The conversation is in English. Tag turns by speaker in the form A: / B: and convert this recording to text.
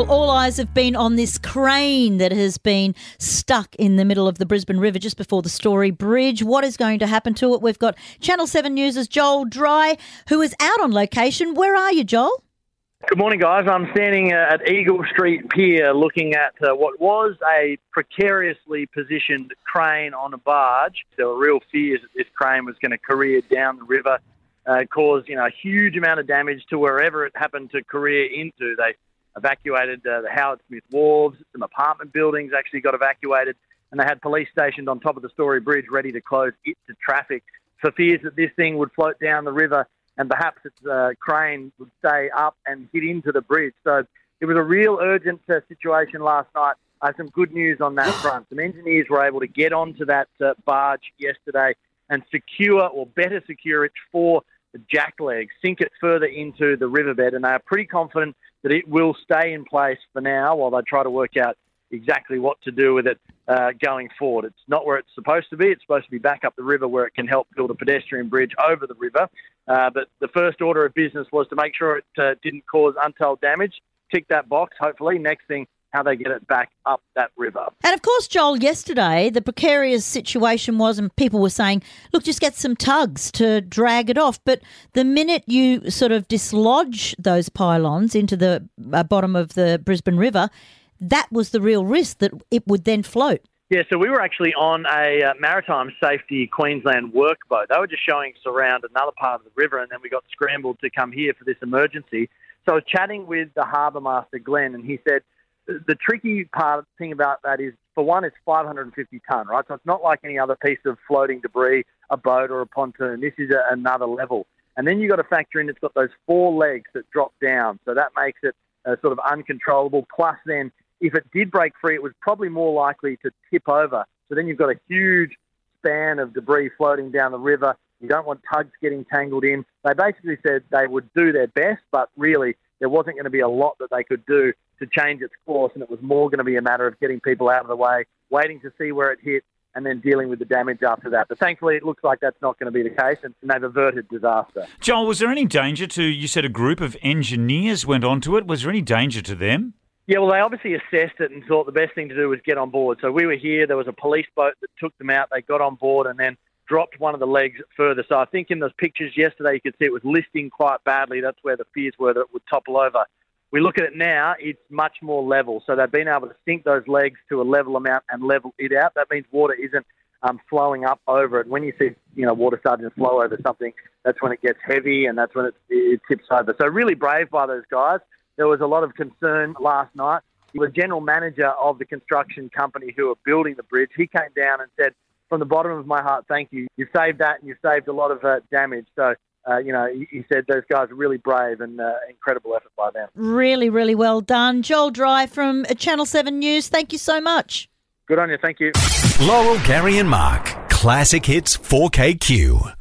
A: Well, all eyes have been on this crane that has been stuck in the middle of the Brisbane River just before the Story Bridge. What is going to happen to it? We've got Channel 7 News' Joel Dry, who is out on location. Where are you, Joel?
B: Good morning, guys. I'm standing uh, at Eagle Street Pier looking at uh, what was a precariously positioned crane on a barge. There were real fears that this crane was going to career down the river, uh, cause you know a huge amount of damage to wherever it happened to career into. They evacuated uh, the Howard Smith Wharves, some apartment buildings actually got evacuated, and they had police stationed on top of the Story Bridge ready to close it to traffic for fears that this thing would float down the river and perhaps its uh, crane would stay up and hit into the bridge. So it was a real urgent uh, situation last night. I have some good news on that front. Some engineers were able to get onto that uh, barge yesterday and secure, or better secure it for the jack legs, sink it further into the riverbed, and they are pretty confident that it will stay in place for now while they try to work out exactly what to do with it uh, going forward. It's not where it's supposed to be. It's supposed to be back up the river where it can help build a pedestrian bridge over the river. Uh, but the first order of business was to make sure it uh, didn't cause untold damage. Tick that box, hopefully. Next thing, how they get it back up that river.
A: And of course, Joel, yesterday the precarious situation was, and people were saying, look, just get some tugs to drag it off. But the minute you sort of dislodge those pylons into the uh, bottom of the Brisbane River, that was the real risk that it would then float.
B: Yeah, so we were actually on a uh, Maritime Safety Queensland work boat. They were just showing us around another part of the river, and then we got scrambled to come here for this emergency. So I was chatting with the harbour master, Glenn, and he said, the tricky part of thing about that is, for one, it's 550 tonne, right? So it's not like any other piece of floating debris, a boat or a pontoon. This is a, another level. And then you've got to factor in it's got those four legs that drop down. So that makes it uh, sort of uncontrollable. Plus, then, if it did break free, it was probably more likely to tip over. So then you've got a huge span of debris floating down the river. You don't want tugs getting tangled in. They basically said they would do their best, but really there wasn't going to be a lot that they could do to change its course, and it was more going to be a matter of getting people out of the way, waiting to see where it hit, and then dealing with the damage after that. But thankfully, it looks like that's not going to be the case, and they've averted disaster.
C: Joel, was there any danger to, you said a group of engineers went onto it. Was there any danger to them?
B: Yeah, well, they obviously assessed it and thought the best thing to do was get on board. So we were here. There was a police boat that took them out. They got on board and then dropped one of the legs further. So I think in those pictures yesterday, you could see it was listing quite badly. That's where the fears were that it would topple over. We look at it now, it's much more level. So they've been able to sink those legs to a level amount and level it out. That means water isn't um, flowing up over it. When you see, you know, water starting to flow over something, that's when it gets heavy and that's when it, it tips over. So really brave by those guys. There was a lot of concern last night. The general manager of the construction company who are building the bridge, he came down and said, from the bottom of my heart, thank you. You saved that and you saved a lot of uh, damage. So uh, you know, he said those guys are really brave and uh, incredible effort by them.
A: Really, really well done. Joel Dry from Channel 7 News, thank you so much.
B: Good on you. Thank you.
D: Laurel, Gary, and Mark. Classic Hits 4KQ.